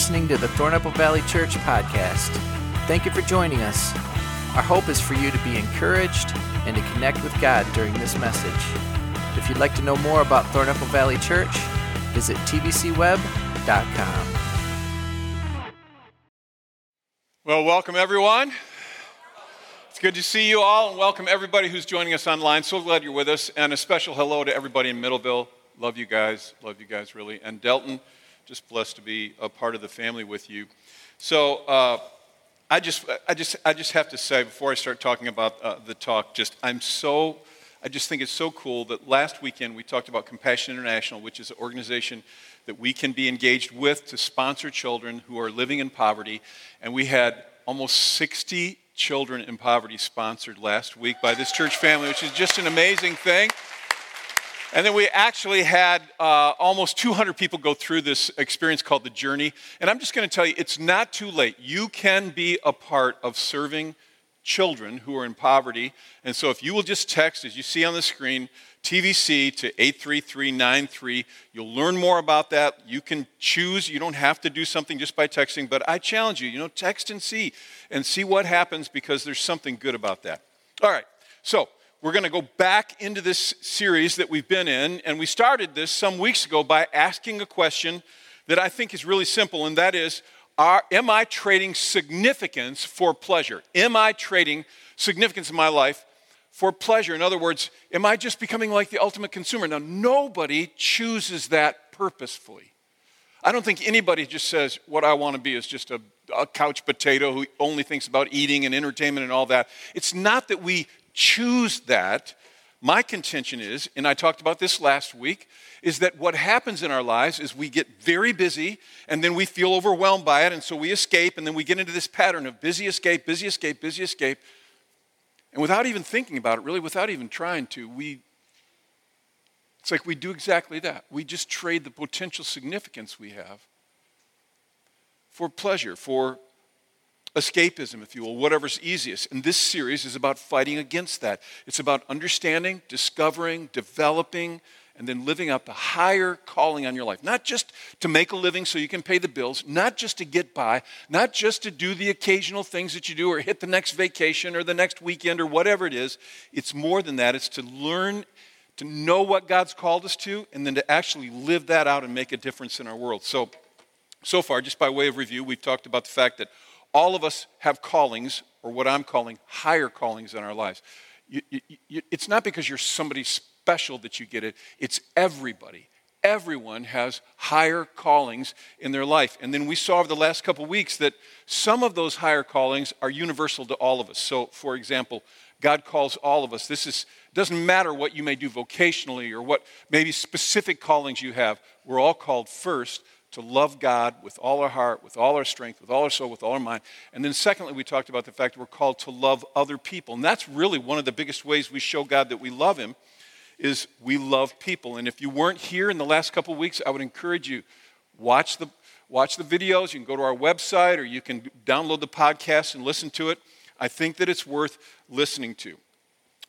listening to the Thornapple Valley Church podcast. Thank you for joining us. Our hope is for you to be encouraged and to connect with God during this message. If you'd like to know more about Thornapple Valley Church, visit tvcweb.com. Well, welcome everyone. It's good to see you all, and welcome everybody who's joining us online. So glad you're with us, and a special hello to everybody in Middleville. Love you guys. Love you guys, really. And Delton, just blessed to be a part of the family with you. So, uh, I just, I just, I just have to say before I start talking about uh, the talk, just I'm so, I just think it's so cool that last weekend we talked about Compassion International, which is an organization that we can be engaged with to sponsor children who are living in poverty, and we had almost 60 children in poverty sponsored last week by this church family, which is just an amazing thing. And then we actually had uh, almost 200 people go through this experience called the Journey. And I'm just going to tell you, it's not too late. You can be a part of serving children who are in poverty. And so if you will just text, as you see on the screen, TVC to 83393, you'll learn more about that. You can choose. You don't have to do something just by texting, but I challenge you, you know, text and see and see what happens because there's something good about that. All right. So, we're going to go back into this series that we've been in. And we started this some weeks ago by asking a question that I think is really simple, and that is are, Am I trading significance for pleasure? Am I trading significance in my life for pleasure? In other words, am I just becoming like the ultimate consumer? Now, nobody chooses that purposefully. I don't think anybody just says, What I want to be is just a, a couch potato who only thinks about eating and entertainment and all that. It's not that we choose that, my contention is, and I talked about this last week, is that what happens in our lives is we get very busy and then we feel overwhelmed by it, and so we escape, and then we get into this pattern of busy escape, busy escape, busy escape. And without even thinking about it, really, without even trying to, we it's like we do exactly that. We just trade the potential significance we have for pleasure, for escapism, if you will, whatever's easiest. And this series is about fighting against that. It's about understanding, discovering, developing, and then living out the higher calling on your life. Not just to make a living so you can pay the bills, not just to get by, not just to do the occasional things that you do or hit the next vacation or the next weekend or whatever it is. It's more than that. It's to learn to know what God's called us to and then to actually live that out and make a difference in our world. So so far, just by way of review, we've talked about the fact that all of us have callings, or what I'm calling higher callings in our lives. You, you, you, it's not because you're somebody special that you get it, it's everybody. Everyone has higher callings in their life. And then we saw over the last couple weeks that some of those higher callings are universal to all of us. So, for example, God calls all of us. This is doesn't matter what you may do vocationally or what maybe specific callings you have. We're all called first to love God with all our heart, with all our strength, with all our soul, with all our mind. And then, secondly, we talked about the fact that we're called to love other people. And that's really one of the biggest ways we show God that we love Him is we love people. And if you weren't here in the last couple weeks, I would encourage you watch the watch the videos. You can go to our website or you can download the podcast and listen to it. I think that it's worth listening to.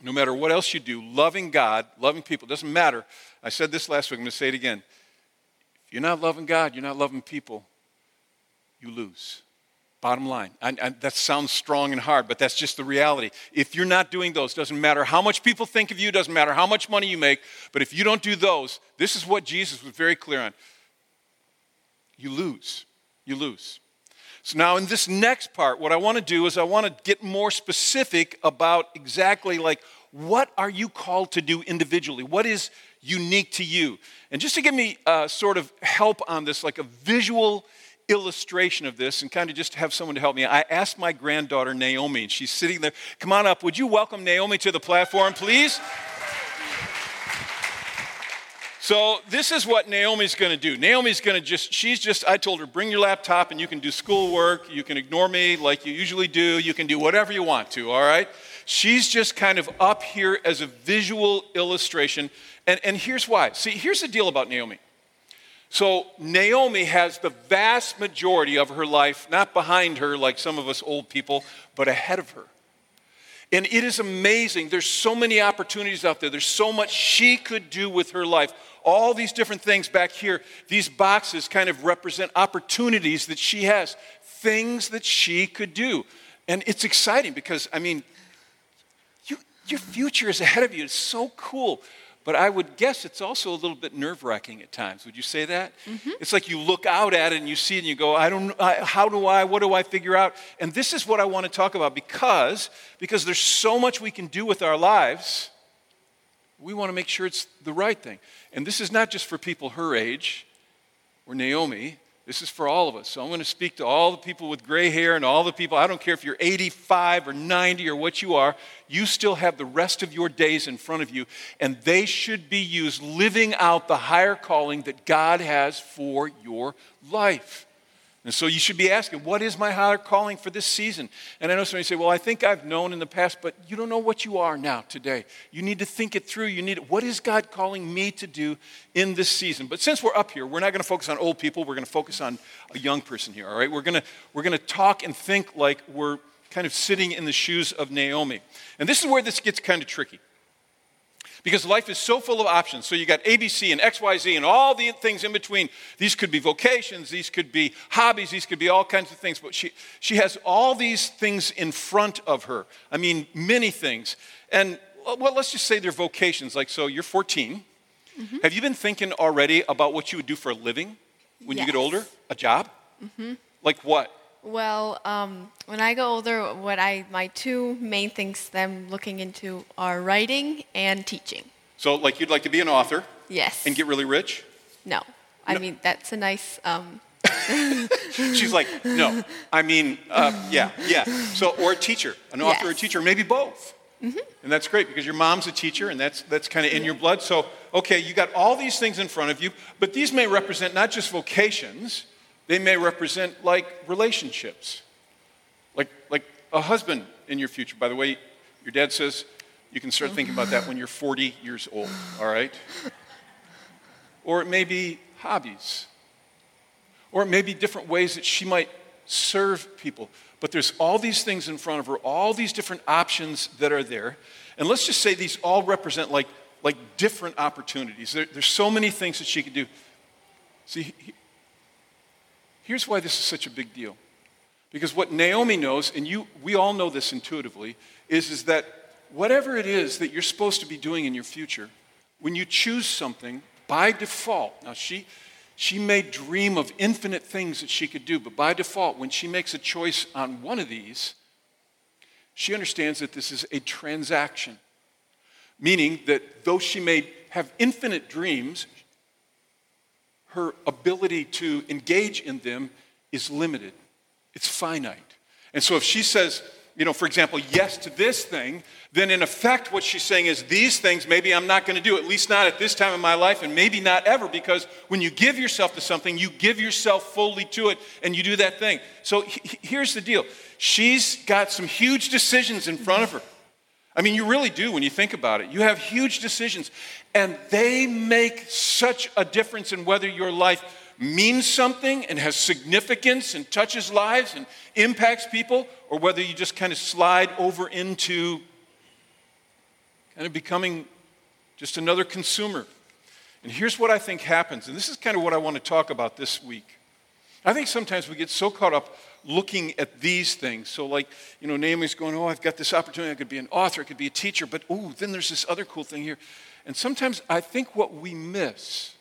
No matter what else you do, loving God, loving people, doesn't matter. I said this last week, I'm going to say it again you're not loving God, you're not loving people, you lose. Bottom line. And, that sounds strong and hard, but that's just the reality. If you're not doing those, doesn't matter how much people think of you, doesn't matter how much money you make, but if you don't do those, this is what Jesus was very clear on. You lose. You lose. So now in this next part, what I want to do is I want to get more specific about exactly like what are you called to do individually? What is unique to you. And just to give me uh, sort of help on this, like a visual illustration of this, and kind of just have someone to help me, I asked my granddaughter Naomi, and she's sitting there. Come on up. Would you welcome Naomi to the platform, please? So this is what Naomi's going to do. Naomi's going to just, she's just, I told her, bring your laptop and you can do schoolwork. You can ignore me like you usually do. You can do whatever you want to, all right? She's just kind of up here as a visual illustration and, and here's why. See, here's the deal about Naomi. So, Naomi has the vast majority of her life not behind her like some of us old people, but ahead of her. And it is amazing. There's so many opportunities out there. There's so much she could do with her life. All these different things back here, these boxes kind of represent opportunities that she has, things that she could do. And it's exciting because, I mean, your future is ahead of you. It's so cool. But I would guess it's also a little bit nerve wracking at times. Would you say that? Mm-hmm. It's like you look out at it and you see it and you go, I don't, I, how do I, what do I figure out? And this is what I want to talk about because, because there's so much we can do with our lives. We want to make sure it's the right thing. And this is not just for people her age or Naomi. This is for all of us. So I'm going to speak to all the people with gray hair and all the people. I don't care if you're 85 or 90 or what you are, you still have the rest of your days in front of you, and they should be used living out the higher calling that God has for your life. And so you should be asking, what is my higher calling for this season? And I know some somebody say, well, I think I've known in the past, but you don't know what you are now today. You need to think it through. You need, what is God calling me to do in this season? But since we're up here, we're not going to focus on old people. We're going to focus on a young person here, all right? We're going to, we're going to talk and think like we're kind of sitting in the shoes of Naomi. And this is where this gets kind of tricky. Because life is so full of options. So you got ABC and XYZ and all the things in between. These could be vocations, these could be hobbies, these could be all kinds of things. But she, she has all these things in front of her. I mean, many things. And well, let's just say they're vocations. Like, so you're 14. Mm-hmm. Have you been thinking already about what you would do for a living when yes. you get older? A job? Mm-hmm. Like what? Well, um, when I go older, what I my two main things that I'm looking into are writing and teaching. So, like, you'd like to be an author? Yes. And get really rich? No, I no. mean that's a nice. Um... She's like, no. I mean, uh, yeah, yeah. So, or a teacher, an author, yes. or a teacher, maybe both. Mm-hmm. And that's great because your mom's a teacher, and that's that's kind of in your blood. So, okay, you got all these things in front of you, but these may represent not just vocations they may represent like relationships, like, like a husband in your future. By the way, your dad says you can start thinking about that when you're 40 years old, all right? Or it may be hobbies. Or it may be different ways that she might serve people. But there's all these things in front of her, all these different options that are there. And let's just say these all represent like, like different opportunities. There, there's so many things that she could do. See, Here's why this is such a big deal. Because what Naomi knows, and you, we all know this intuitively, is, is that whatever it is that you're supposed to be doing in your future, when you choose something, by default, now she, she may dream of infinite things that she could do, but by default, when she makes a choice on one of these, she understands that this is a transaction. Meaning that though she may have infinite dreams, her ability to engage in them is limited, it's finite. And so if she says, you know, for example, yes to this thing, then in effect what she's saying is these things maybe I'm not going to do, at least not at this time in my life, and maybe not ever, because when you give yourself to something, you give yourself fully to it and you do that thing. So he- here's the deal she's got some huge decisions in front of her. I mean, you really do when you think about it. You have huge decisions, and they make such a difference in whether your life means something and has significance and touches lives and impacts people, or whether you just kind of slide over into kind of becoming just another consumer. And here's what I think happens, and this is kind of what I want to talk about this week. I think sometimes we get so caught up looking at these things. So, like, you know, Naomi's going, Oh, I've got this opportunity. I could be an author, I could be a teacher, but oh, then there's this other cool thing here. And sometimes I think what we miss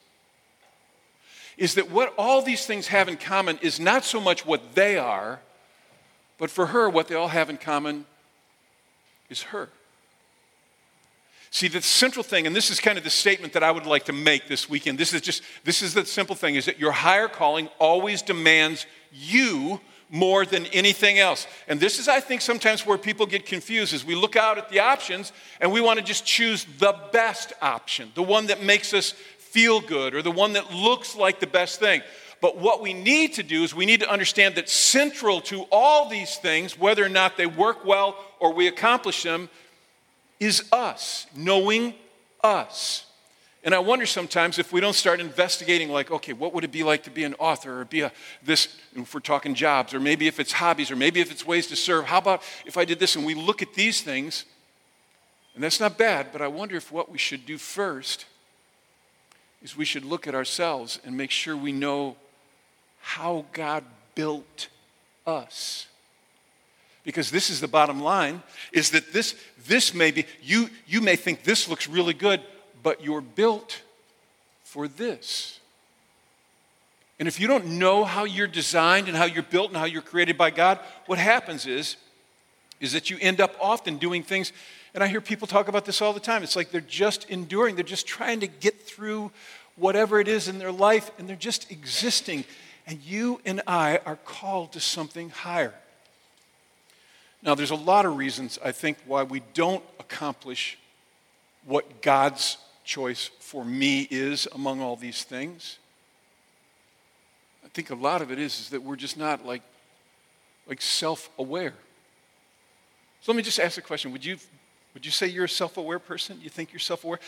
is that what all these things have in common is not so much what they are, but for her, what they all have in common is her. See, the central thing, and this is kind of the statement that I would like to make this weekend. This is just, this is the simple thing, is that your higher calling always demands you more than anything else. And this is, I think, sometimes where people get confused is we look out at the options and we want to just choose the best option, the one that makes us feel good or the one that looks like the best thing. But what we need to do is we need to understand that central to all these things, whether or not they work well or we accomplish them, is us, knowing us. And I wonder sometimes if we don't start investigating, like, okay, what would it be like to be an author or be a this, if we're talking jobs, or maybe if it's hobbies, or maybe if it's ways to serve. How about if I did this and we look at these things? And that's not bad, but I wonder if what we should do first is we should look at ourselves and make sure we know how God built us. Because this is the bottom line is that this, this may be, you, you may think this looks really good, but you're built for this. And if you don't know how you're designed and how you're built and how you're created by God, what happens is, is that you end up often doing things, and I hear people talk about this all the time. It's like they're just enduring, they're just trying to get through whatever it is in their life, and they're just existing. And you and I are called to something higher. Now, there's a lot of reasons, I think, why we don't accomplish what God's choice for me is among all these things. I think a lot of it is, is that we're just not like, like self-aware. So let me just ask a question. Would you, would you say you're a self-aware person? You think you're self-aware?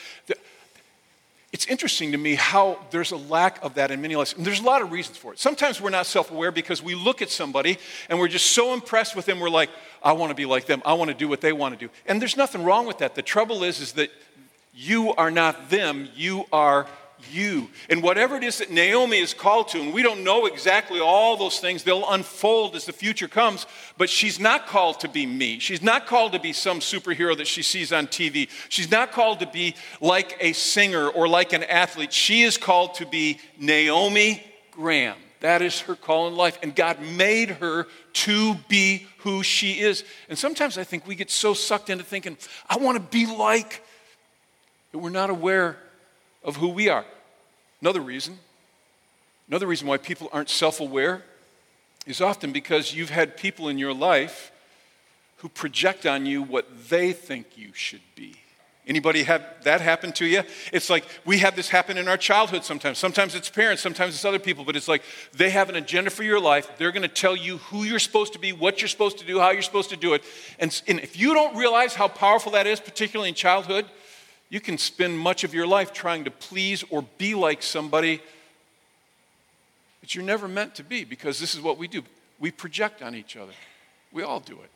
It's interesting to me how there's a lack of that in many lives. And there's a lot of reasons for it. Sometimes we're not self aware because we look at somebody and we're just so impressed with them, we're like, I want to be like them. I want to do what they want to do. And there's nothing wrong with that. The trouble is, is that you are not them, you are you. And whatever it is that Naomi is called to, and we don't know exactly all those things, they'll unfold as the future comes, but she's not called to be me. She's not called to be some superhero that she sees on TV. She's not called to be like a singer or like an athlete. She is called to be Naomi Graham. That is her call in life. And God made her to be who she is. And sometimes I think we get so sucked into thinking, I want to be like that we're not aware of who we are. Another reason, another reason why people aren't self aware is often because you've had people in your life who project on you what they think you should be. Anybody have that happen to you? It's like we have this happen in our childhood sometimes. Sometimes it's parents, sometimes it's other people, but it's like they have an agenda for your life. They're going to tell you who you're supposed to be, what you're supposed to do, how you're supposed to do it. And, and if you don't realize how powerful that is, particularly in childhood, you can spend much of your life trying to please or be like somebody that you're never meant to be because this is what we do. We project on each other. We all do it.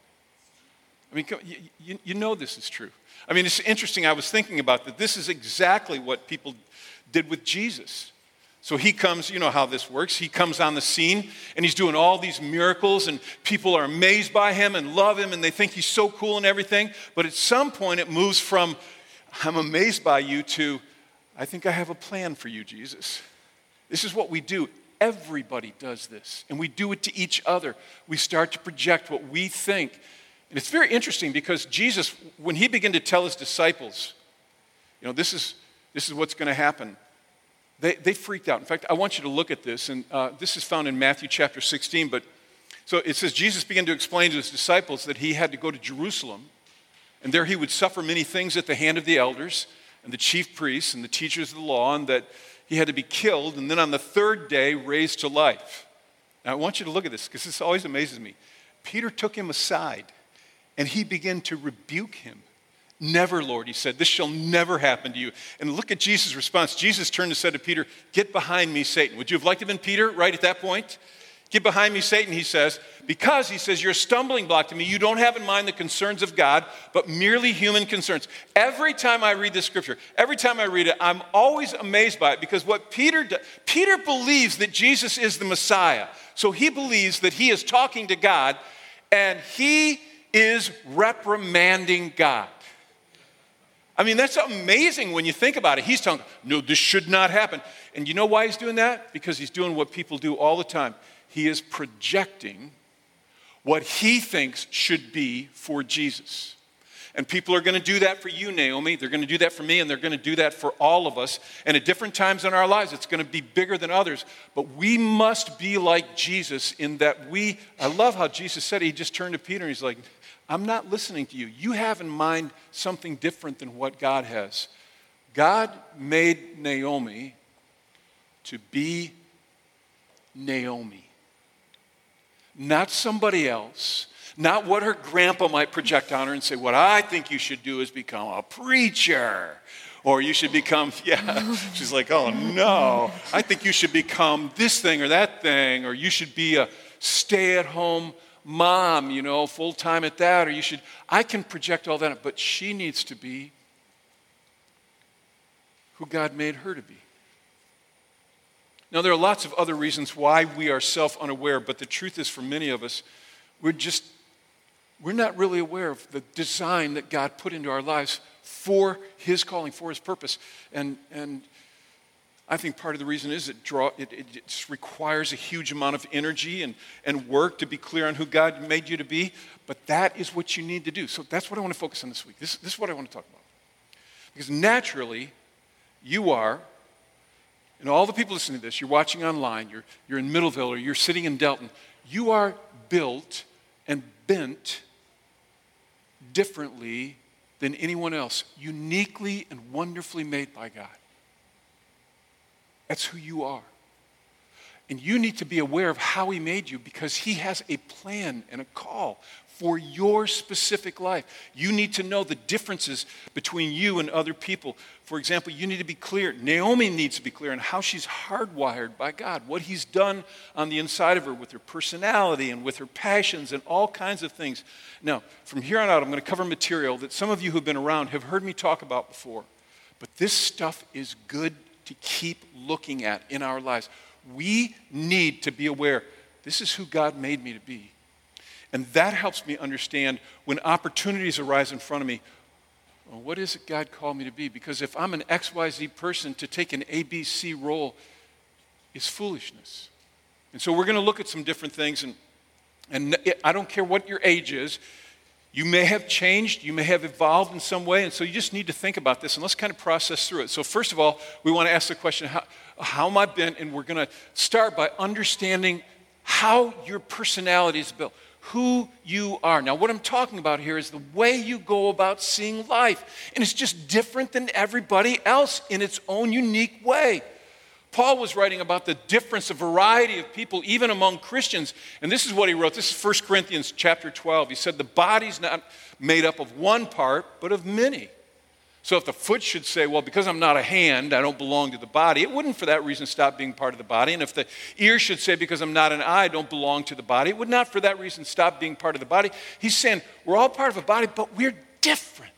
I mean, you, you know this is true. I mean, it's interesting. I was thinking about that. This is exactly what people did with Jesus. So he comes, you know how this works. He comes on the scene and he's doing all these miracles, and people are amazed by him and love him, and they think he's so cool and everything. But at some point, it moves from I'm amazed by you to, I think I have a plan for you, Jesus. This is what we do. Everybody does this, and we do it to each other. We start to project what we think. And it's very interesting because Jesus, when he began to tell his disciples, you know, this is, this is what's going to happen, they, they freaked out. In fact, I want you to look at this, and uh, this is found in Matthew chapter 16. But so it says, Jesus began to explain to his disciples that he had to go to Jerusalem and there he would suffer many things at the hand of the elders and the chief priests and the teachers of the law, and that he had to be killed and then on the third day raised to life. Now, I want you to look at this because this always amazes me. Peter took him aside and he began to rebuke him. Never, Lord, he said, this shall never happen to you. And look at Jesus' response. Jesus turned and said to Peter, Get behind me, Satan. Would you have liked to have been Peter right at that point? Get behind me, Satan, he says, because he says, You're a stumbling block to me. You don't have in mind the concerns of God, but merely human concerns. Every time I read this scripture, every time I read it, I'm always amazed by it because what Peter does, Peter believes that Jesus is the Messiah. So he believes that he is talking to God and he is reprimanding God. I mean, that's amazing when you think about it. He's telling, no, this should not happen. And you know why he's doing that? Because he's doing what people do all the time he is projecting what he thinks should be for Jesus. And people are going to do that for you, Naomi. They're going to do that for me, and they're going to do that for all of us. And at different times in our lives, it's going to be bigger than others. But we must be like Jesus in that we, I love how Jesus said, He just turned to Peter and He's like, I'm not listening to you. You have in mind something different than what God has. God made Naomi to be Naomi not somebody else, Not what her grandpa might project on her and say, What I think you should do is become a preacher. Or you should become, yeah. She's like, Oh no. I think you should become this thing or that thing. Or you should be a stay at home mom, you know, full time at that. Or you should, I can project all that. But she needs to be who God made her to be. Now, there are lots of other reasons why we are self unaware, but the truth is, for many of us, we're just we're not really aware of the design that God put into our lives for His calling, for His purpose. And, and I think part of the reason is it, draw, it, it, requires a huge amount of energy and, and work to be clear on who God made you to be, but that is what you need to do. So that's what I want to focus on this week. This, this is what I want to talk about. Because naturally, you are, and all the people listening to this, you're watching online, you're, you're in Middleville, or you're sitting in Delton, you are built and bent differently than anyone else, uniquely and wonderfully made by God. That's who you are. And you need to be aware of how He made you because He has a plan and a call for your specific life. You need to know the differences between you and other people. For example, you need to be clear. Naomi needs to be clear on how she's hardwired by God, what He's done on the inside of her with her personality and with her passions and all kinds of things. Now, from here on out, I'm going to cover material that some of you who've been around have heard me talk about before. But this stuff is good to keep looking at in our lives. We need to be aware this is who God made me to be. And that helps me understand when opportunities arise in front of me, well, what is it God called me to be? Because if I'm an XYZ person, to take an ABC role is foolishness. And so we're going to look at some different things. And, and I don't care what your age is, you may have changed, you may have evolved in some way, and so you just need to think about this and let's kind of process through it. So, first of all, we want to ask the question how, how am I bent? And we're going to start by understanding how your personality is built who you are. Now, what I'm talking about here is the way you go about seeing life. And it's just different than everybody else in its own unique way. Paul was writing about the difference, a variety of people, even among Christians. And this is what he wrote. This is 1 Corinthians chapter 12. He said, The body's not made up of one part, but of many. So if the foot should say, well, because I'm not a hand, I don't belong to the body, it wouldn't for that reason stop being part of the body. And if the ear should say, because I'm not an eye, I don't belong to the body, it would not for that reason stop being part of the body. He's saying, we're all part of a body, but we're different.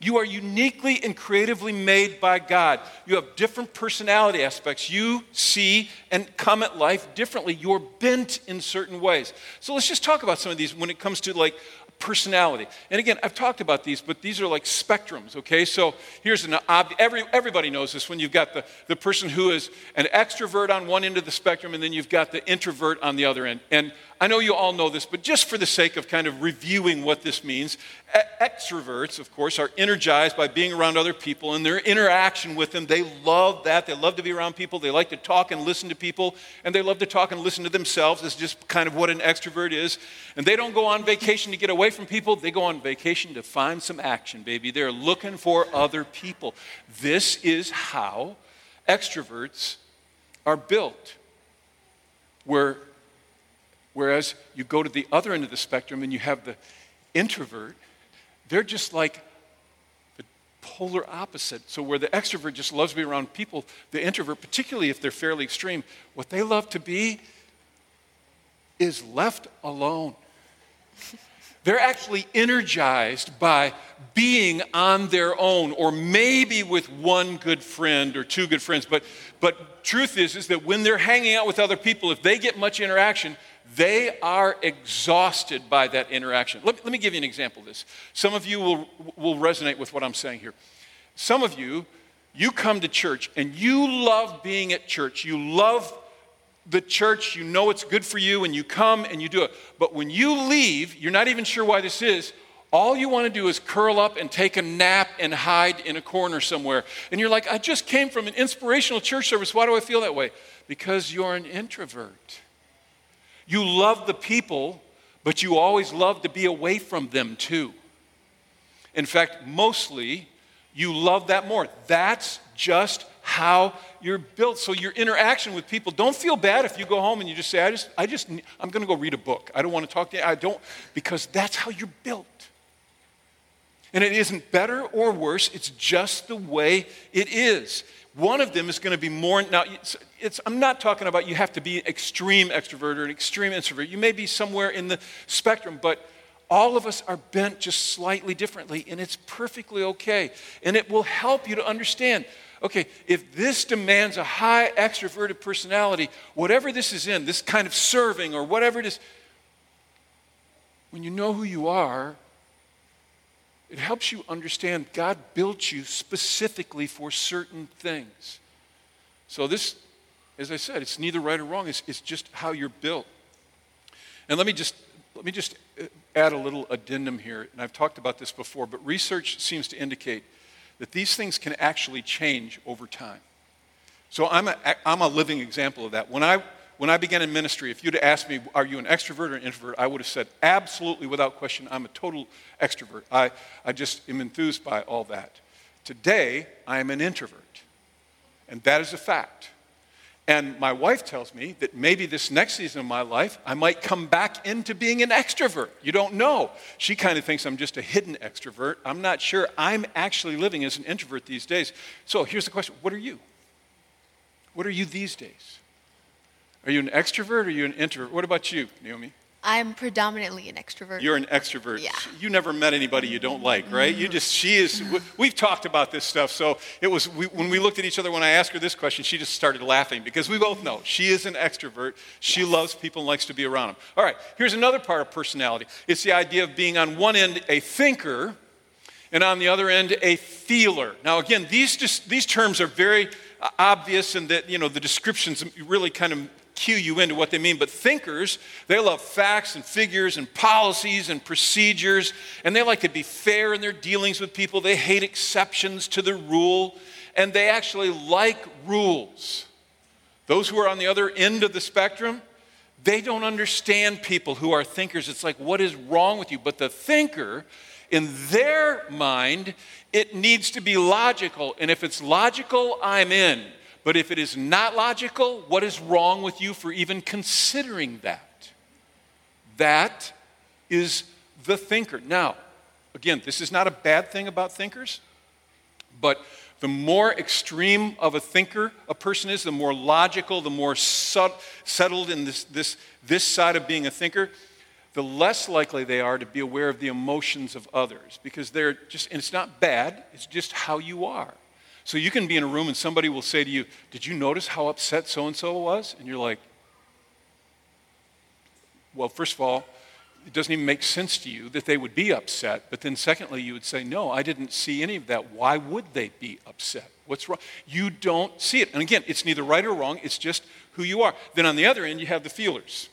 You are uniquely and creatively made by God. You have different personality aspects. You see and come at life differently. You're bent in certain ways. So let's just talk about some of these when it comes to like personality. And again, I've talked about these, but these are like spectrums, okay? So here's an obvious, every, everybody knows this when you've got the, the person who is an extrovert on one end of the spectrum, and then you've got the introvert on the other end. And I know you all know this, but just for the sake of kind of reviewing what this means, extroverts, of course, are energized by being around other people and their interaction with them. They love that. They love to be around people. They like to talk and listen to people, and they love to talk and listen to themselves. It's just kind of what an extrovert is. And they don't go on vacation to get away from people, they go on vacation to find some action, baby. They're looking for other people. This is how extroverts are built. Where Whereas you go to the other end of the spectrum and you have the introvert, they're just like the polar opposite. So, where the extrovert just loves to be around people, the introvert, particularly if they're fairly extreme, what they love to be is left alone. They're actually energized by being on their own, or maybe with one good friend or two good friends. But, but truth is, is that when they're hanging out with other people, if they get much interaction, they are exhausted by that interaction. Let, let me give you an example of this. Some of you will, will resonate with what I'm saying here. Some of you, you come to church and you love being at church. You love the church, you know it's good for you, and you come and you do it. But when you leave, you're not even sure why this is. All you want to do is curl up and take a nap and hide in a corner somewhere. And you're like, I just came from an inspirational church service. Why do I feel that way? Because you're an introvert. You love the people, but you always love to be away from them too. In fact, mostly you love that more. That's just how you're built. So your interaction with people, don't feel bad if you go home and you just say, I just, I just, I'm going to go read a book. I don't want to talk to you. I don't, because that's how you're built. And it isn't better or worse, it's just the way it is. One of them is going to be more, now, it's, it's, I'm not talking about you have to be an extreme extrovert or an extreme introvert. You may be somewhere in the spectrum, but all of us are bent just slightly differently, and it's perfectly okay. And it will help you to understand okay, if this demands a high extroverted personality, whatever this is in, this kind of serving or whatever it is, when you know who you are, it helps you understand God built you specifically for certain things. So, this, as I said, it's neither right or wrong, it's, it's just how you're built. And let me just let me just uh, add a little addendum here, and I've talked about this before, but research seems to indicate that these things can actually change over time. So I'm a, I'm a living example of that. When I, when I began in ministry, if you'd asked me, are you an extrovert or an introvert, I would have said, absolutely, without question, I'm a total extrovert. I, I just am enthused by all that. Today, I am an introvert, and that is a fact. And my wife tells me that maybe this next season of my life, I might come back into being an extrovert. You don't know. She kind of thinks I'm just a hidden extrovert. I'm not sure. I'm actually living as an introvert these days. So here's the question What are you? What are you these days? Are you an extrovert or are you an introvert? What about you, Naomi? I'm predominantly an extrovert. You're an extrovert. Yeah. You never met anybody you don't like, right? You just, she is, we've talked about this stuff. So it was, we, when we looked at each other, when I asked her this question, she just started laughing because we both know she is an extrovert. She yes. loves people and likes to be around them. All right, here's another part of personality it's the idea of being on one end a thinker and on the other end a feeler. Now, again, these, just, these terms are very obvious and that, you know, the descriptions really kind of cue you into what they mean, but thinkers, they love facts and figures and policies and procedures, and they like to be fair in their dealings with people. They hate exceptions to the rule, and they actually like rules. Those who are on the other end of the spectrum, they don't understand people who are thinkers. It's like, what is wrong with you? But the thinker, in their mind, it needs to be logical. And if it's logical, I'm in. But if it is not logical, what is wrong with you for even considering that? That is the thinker. Now, again, this is not a bad thing about thinkers, but the more extreme of a thinker a person is, the more logical, the more settled in this, this, this side of being a thinker, the less likely they are to be aware of the emotions of others because they're just, and it's not bad, it's just how you are. So you can be in a room and somebody will say to you, Did you notice how upset so and so was? And you're like, Well, first of all, it doesn't even make sense to you that they would be upset. But then, secondly, you would say, No, I didn't see any of that. Why would they be upset? What's wrong? You don't see it. And again, it's neither right or wrong, it's just who you are. Then on the other end, you have the feelers.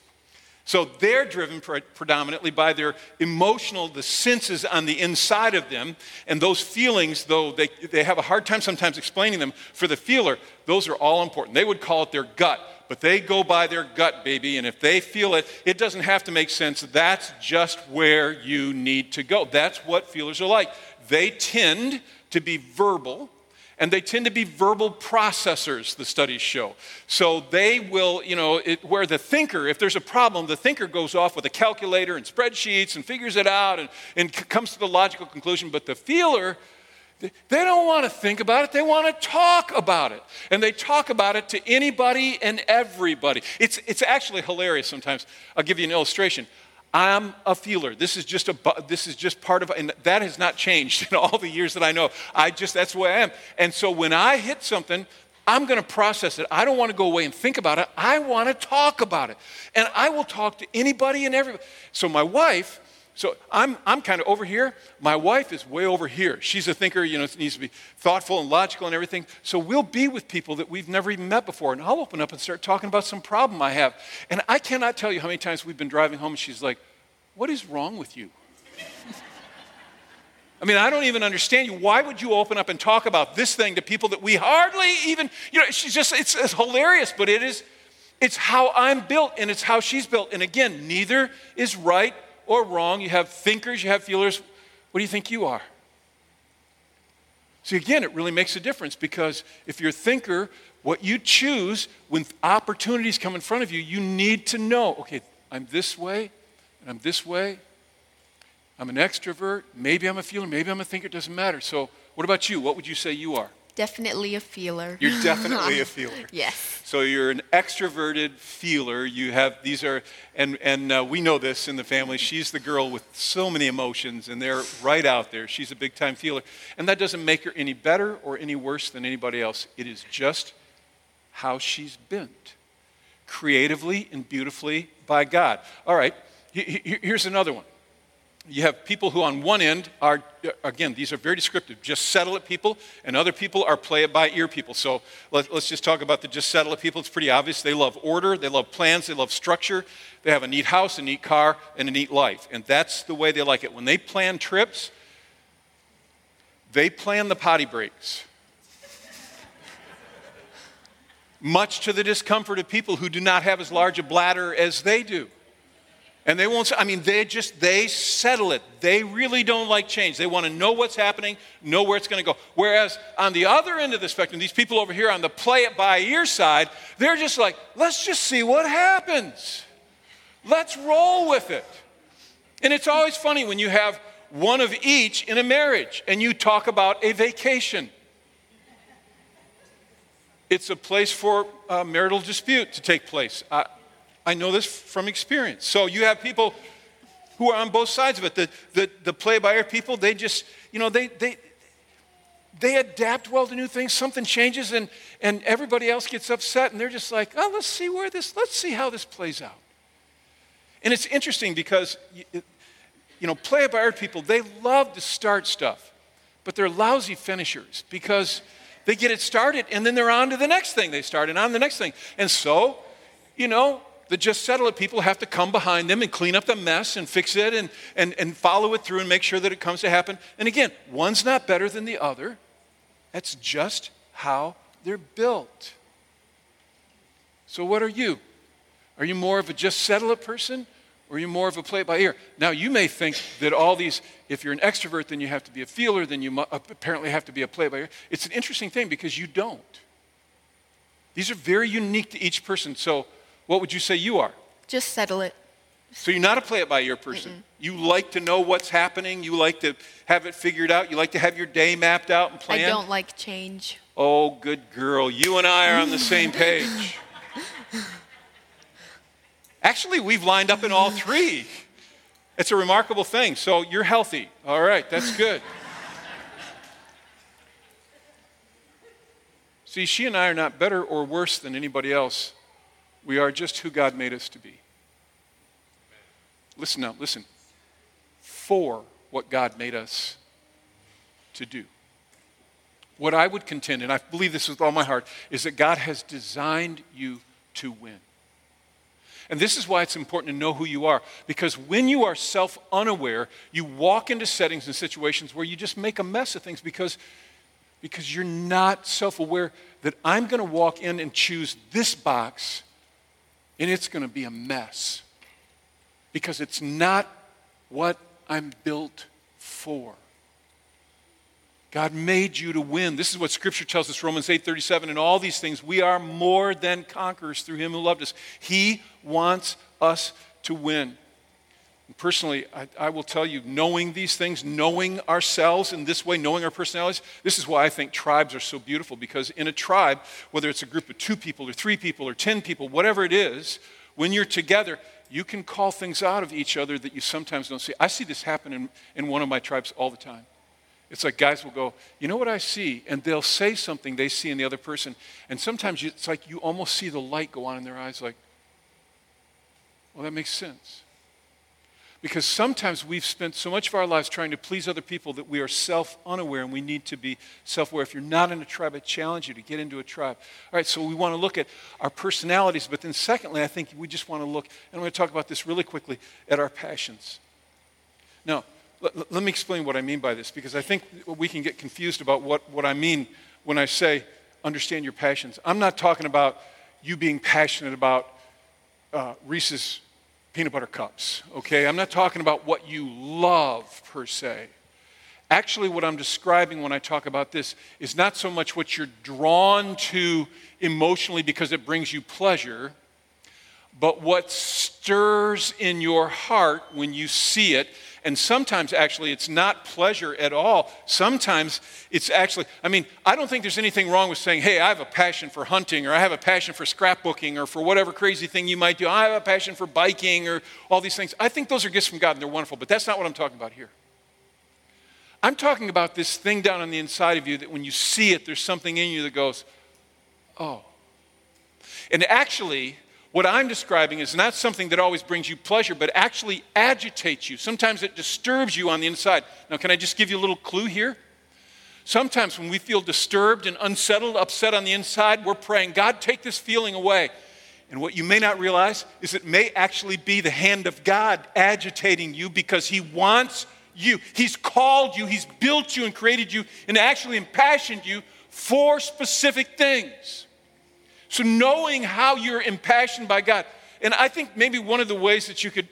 So they're driven predominantly by their emotional, the senses on the inside of them. And those feelings, though they, they have a hard time sometimes explaining them, for the feeler, those are all important. They would call it their gut, but they go by their gut, baby. And if they feel it, it doesn't have to make sense. That's just where you need to go. That's what feelers are like. They tend to be verbal and they tend to be verbal processors, the studies show. So they will, you know, it, where the thinker, if there's a problem, the thinker goes off with a calculator and spreadsheets and figures it out and, and comes to the logical conclusion. But the feeler, they don't want to think about it, they want to talk about it. And they talk about it to anybody and everybody. It's, it's actually hilarious sometimes. I'll give you an illustration. I'm a feeler. This is just a this is just part of and that has not changed in all the years that I know. I just that's the way I am. And so when I hit something, I'm going to process it. I don't want to go away and think about it. I want to talk about it. And I will talk to anybody and everybody. So my wife, so I'm, I'm kind of over here. My wife is way over here. She's a thinker, you know, needs to be thoughtful and logical and everything. So we'll be with people that we've never even met before. And I'll open up and start talking about some problem I have. And I cannot tell you how many times we've been driving home and she's like, What is wrong with you? I mean, I don't even understand you. Why would you open up and talk about this thing to people that we hardly even, you know, she's just, it's, it's hilarious, but it is, it's how I'm built and it's how she's built. And again, neither is right or wrong. You have thinkers, you have feelers. What do you think you are? See, again, it really makes a difference because if you're a thinker, what you choose when opportunities come in front of you, you need to know okay, I'm this way, and I'm this way. I'm an extrovert. Maybe I'm a feeler. Maybe I'm a thinker. It doesn't matter. So, what about you? What would you say you are? Definitely a feeler. You're definitely a feeler. yes. So you're an extroverted feeler. You have these are, and and uh, we know this in the family. She's the girl with so many emotions, and they're right out there. She's a big time feeler, and that doesn't make her any better or any worse than anybody else. It is just how she's bent, creatively and beautifully by God. All right. Here's another one you have people who, on one end, are, again, these are very descriptive, just settle it people, and other people are play it by ear people. So let, us just talk about the just settle it people. It's pretty obvious. They love order, they love plans, they love structure. They have a neat house, a neat car, and a neat life. And that's the way they like it. When they plan trips, they plan the potty breaks. Much to the discomfort of people who do not have as large a bladder as they do. And they won't, I mean, they just, they settle it. They really don't like change. They want to know what's happening, know where it's going to go. Whereas on the other end of the spectrum, these people over here on the play it by ear side, they're just like, let's just see what happens. Let's roll with it. And it's always funny when you have one of each in a marriage and you talk about a vacation. It's a place for a marital dispute to take place. I know this from experience. So you have people who are on both sides of it. The, the, the play by ear people, they just, you know, they, they, they adapt well to new things. Something changes and, and everybody else gets upset and they're just like, oh, let's see where this, let's see how this plays out. And it's interesting because, you know, play by ear people, they love to start stuff, but they're lousy finishers because they get it started and then they're on to the next thing they start and on the next thing. And so, you know, the just settle it people have to come behind them and clean up the mess and fix it and, and, and follow it through and make sure that it comes to happen. And again, one's not better than the other. That's just how they're built. So, what are you? Are you more of a just settle it person or are you more of a play it by ear? Now, you may think that all these, if you're an extrovert, then you have to be a feeler, then you apparently have to be a play by ear. It's an interesting thing because you don't. These are very unique to each person. So, what would you say you are? Just settle it. So you're not a play it by ear person. Mm-mm. You like to know what's happening. You like to have it figured out. You like to have your day mapped out and planned. I don't like change. Oh, good girl. You and I are on the same page. Actually, we've lined up in all three. It's a remarkable thing. So you're healthy. All right, that's good. See, she and I are not better or worse than anybody else. We are just who God made us to be. Listen now, listen. For what God made us to do. What I would contend, and I believe this with all my heart, is that God has designed you to win. And this is why it's important to know who you are. Because when you are self unaware, you walk into settings and situations where you just make a mess of things because, because you're not self aware that I'm going to walk in and choose this box and it's going to be a mess because it's not what I'm built for. God made you to win. This is what scripture tells us Romans 8:37 and all these things we are more than conquerors through him who loved us. He wants us to win. Personally, I, I, will tell you, knowing these things, knowing ourselves in this way, knowing our personalities, this is why I think tribes are so beautiful. Because in a tribe, whether it's a group of two people or three people or ten people, whatever it is, when you're together, you can call things out of each other that you sometimes don't see. I see this happen in, in one of my tribes all the time. It's like guys will go, You know what I see? And they'll say something they see in the other person. And sometimes it's like you almost see the light go on in their eyes, like, Well, that makes sense. Because sometimes we've spent so much of our lives trying to please other people that we are self unaware and we need to be self aware. If you're not in a tribe, I challenge you to get into a tribe. All right, so we want to look at our personalities, but then secondly, I think we just want to look, and I'm going to talk about this really quickly, at our passions. Now, let, let me explain what I mean by this because I think we can get confused about what, what I mean when I say understand your passions. I'm not talking about you being passionate about uh, Reese's peanut butter cups, okay? I'm not talking about what you love per se. Actually, what I'm describing when I talk about this is not so much what you're drawn to emotionally because it brings you pleasure, but what stirs in your heart when you see it. And sometimes, actually, it's not pleasure at all. Sometimes it's actually, I mean, I don't think there's anything wrong with saying, hey, I have a passion for hunting, or I have a passion for scrapbooking, or for whatever crazy thing you might do. I have a passion for biking, or all these things. I think those are gifts from God and they're wonderful, but that's not what I'm talking about here. I'm talking about this thing down on the inside of you that when you see it, there's something in you that goes, oh. And actually, what I'm describing is not something that always brings you pleasure, but actually agitates you. Sometimes it disturbs you on the inside. Now, can I just give you a little clue here? Sometimes when we feel disturbed and unsettled, upset on the inside, we're praying, God, take this feeling away. And what you may not realize is it may actually be the hand of God agitating you because He wants you. He's called you, He's built you and created you, and actually impassioned you for specific things. So, knowing how you're impassioned by God, and I think maybe one of the ways that you could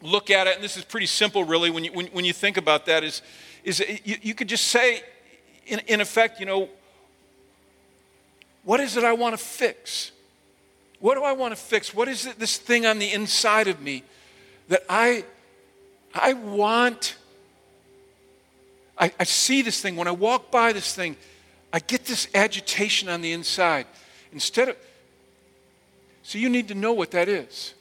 look at it, and this is pretty simple really when you, when, when you think about that, is, is you, you could just say, in, in effect, you know, what is it I want to fix? What do I want to fix? What is it, this thing on the inside of me that I, I want? I, I see this thing. When I walk by this thing, I get this agitation on the inside. Instead of, so you need to know what that is.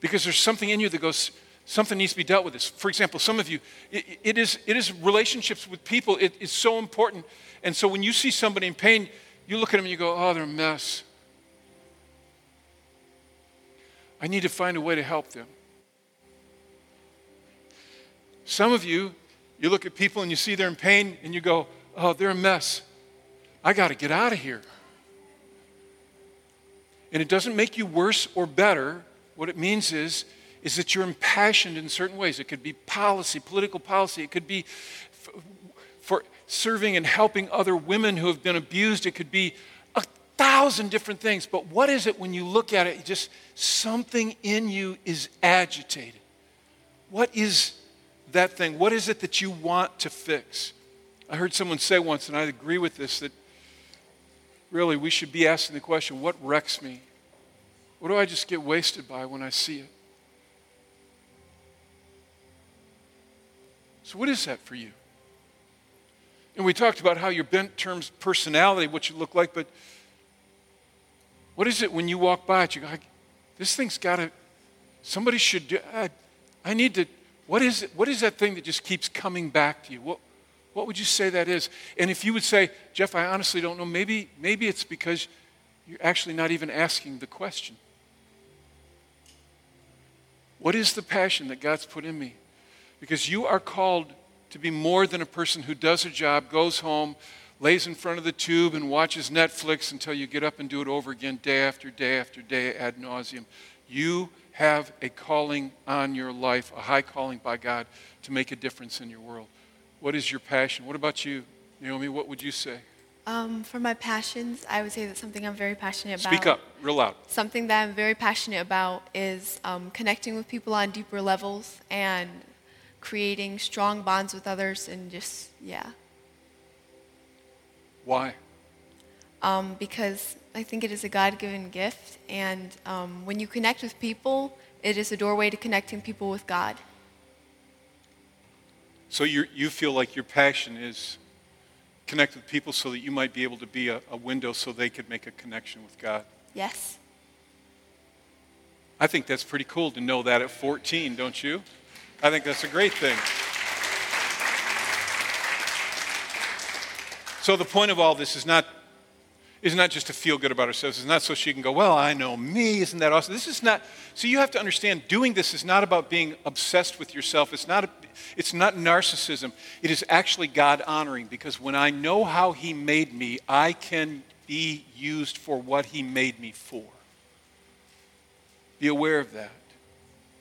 Because there's something in you that goes, something needs to be dealt with this. For example, some of you, it, it is, it is relationships with people, it is so important. And so when you see somebody in pain, you look at them and you go, oh, they're a mess. I need to find a way to help them. Some of you, you look at people and you see they're in pain and you go, oh, they're a mess. I got to get out of here. And it doesn't make you worse or better. What it means is, is that you're impassioned in certain ways. It could be policy, political policy. It could be for serving and helping other women who have been abused. It could be a thousand different things. But what is it when you look at it? Just something in you is agitated. What is that thing? What is it that you want to fix? I heard someone say once, and I agree with this, that really we should be asking the question what wrecks me? What do I just get wasted by when I see it? So, what is that for you? And we talked about how your bent terms personality, what you look like, but what is it when you walk by it? You go, this thing's got to, somebody should do, I, I need to, what is it? What is that thing that just keeps coming back to you? What, what would you say that is? And if you would say, Jeff, I honestly don't know, maybe, maybe it's because you're actually not even asking the question. What is the passion that God's put in me? Because you are called to be more than a person who does a job, goes home, lays in front of the tube, and watches Netflix until you get up and do it over again day after day after day ad nauseum. You have a calling on your life, a high calling by God to make a difference in your world. What is your passion? What about you, Naomi? What would you say? Um, for my passions, I would say that something I'm very passionate about. Speak up, real loud. Something that I'm very passionate about is um, connecting with people on deeper levels and creating strong bonds with others and just, yeah. Why? Um, because I think it is a God given gift, and um, when you connect with people, it is a doorway to connecting people with God. So you you feel like your passion is connect with people so that you might be able to be a, a window so they could make a connection with God. Yes. I think that's pretty cool to know that at 14, don't you? I think that's a great thing. So the point of all this is not is not just to feel good about ourselves. It's not so she can go, well, I know me. Isn't that awesome? This is not. So you have to understand, doing this is not about being obsessed with yourself. It's not. It's not narcissism. It is actually God honoring because when I know how He made me, I can be used for what He made me for. Be aware of that.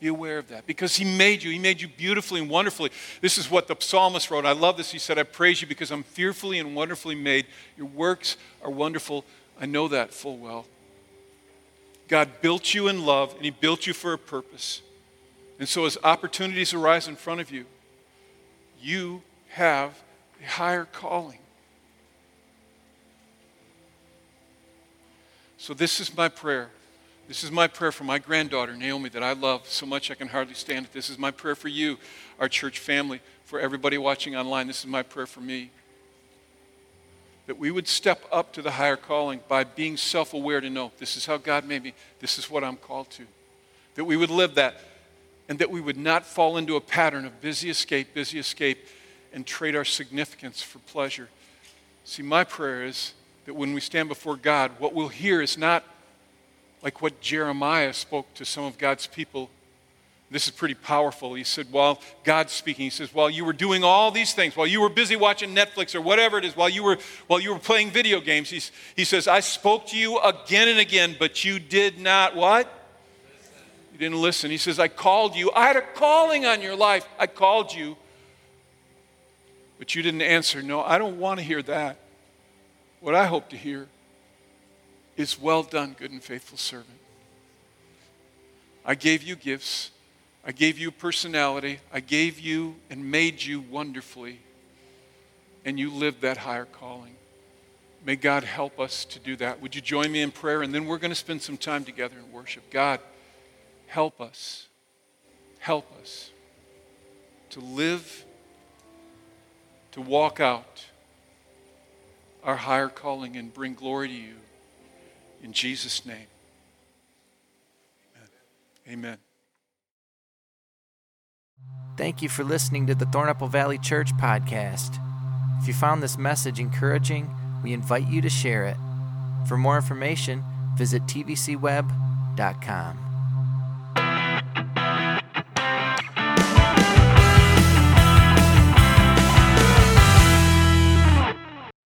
Be aware of that because He made you. He made you beautifully and wonderfully. This is what the psalmist wrote. I love this. He said, I praise you because I'm fearfully and wonderfully made. Your works are wonderful. I know that full well. God built you in love and He built you for a purpose. And so, as opportunities arise in front of you, you have a higher calling. So, this is my prayer. This is my prayer for my granddaughter, Naomi, that I love so much I can hardly stand it. This is my prayer for you, our church family, for everybody watching online. This is my prayer for me. That we would step up to the higher calling by being self aware to know this is how God made me, this is what I'm called to. That we would live that, and that we would not fall into a pattern of busy escape, busy escape, and trade our significance for pleasure. See, my prayer is that when we stand before God, what we'll hear is not like what Jeremiah spoke to some of God's people this is pretty powerful. He said, while God's speaking, he says, while you were doing all these things, while you were busy watching Netflix or whatever it is, while you were, while you were playing video games, he's, he says, I spoke to you again and again, but you did not what? You didn't listen. He says, I called you. I had a calling on your life. I called you, but you didn't answer. No, I don't want to hear that. What I hope to hear is, well done, good and faithful servant. I gave you gifts. I gave you personality. I gave you and made you wonderfully. And you lived that higher calling. May God help us to do that. Would you join me in prayer? And then we're going to spend some time together in worship. God, help us. Help us to live, to walk out our higher calling and bring glory to you. In Jesus' name. Amen. Amen. Thank you for listening to the Thornapple Valley Church podcast. If you found this message encouraging, we invite you to share it. For more information, visit tvcweb.com.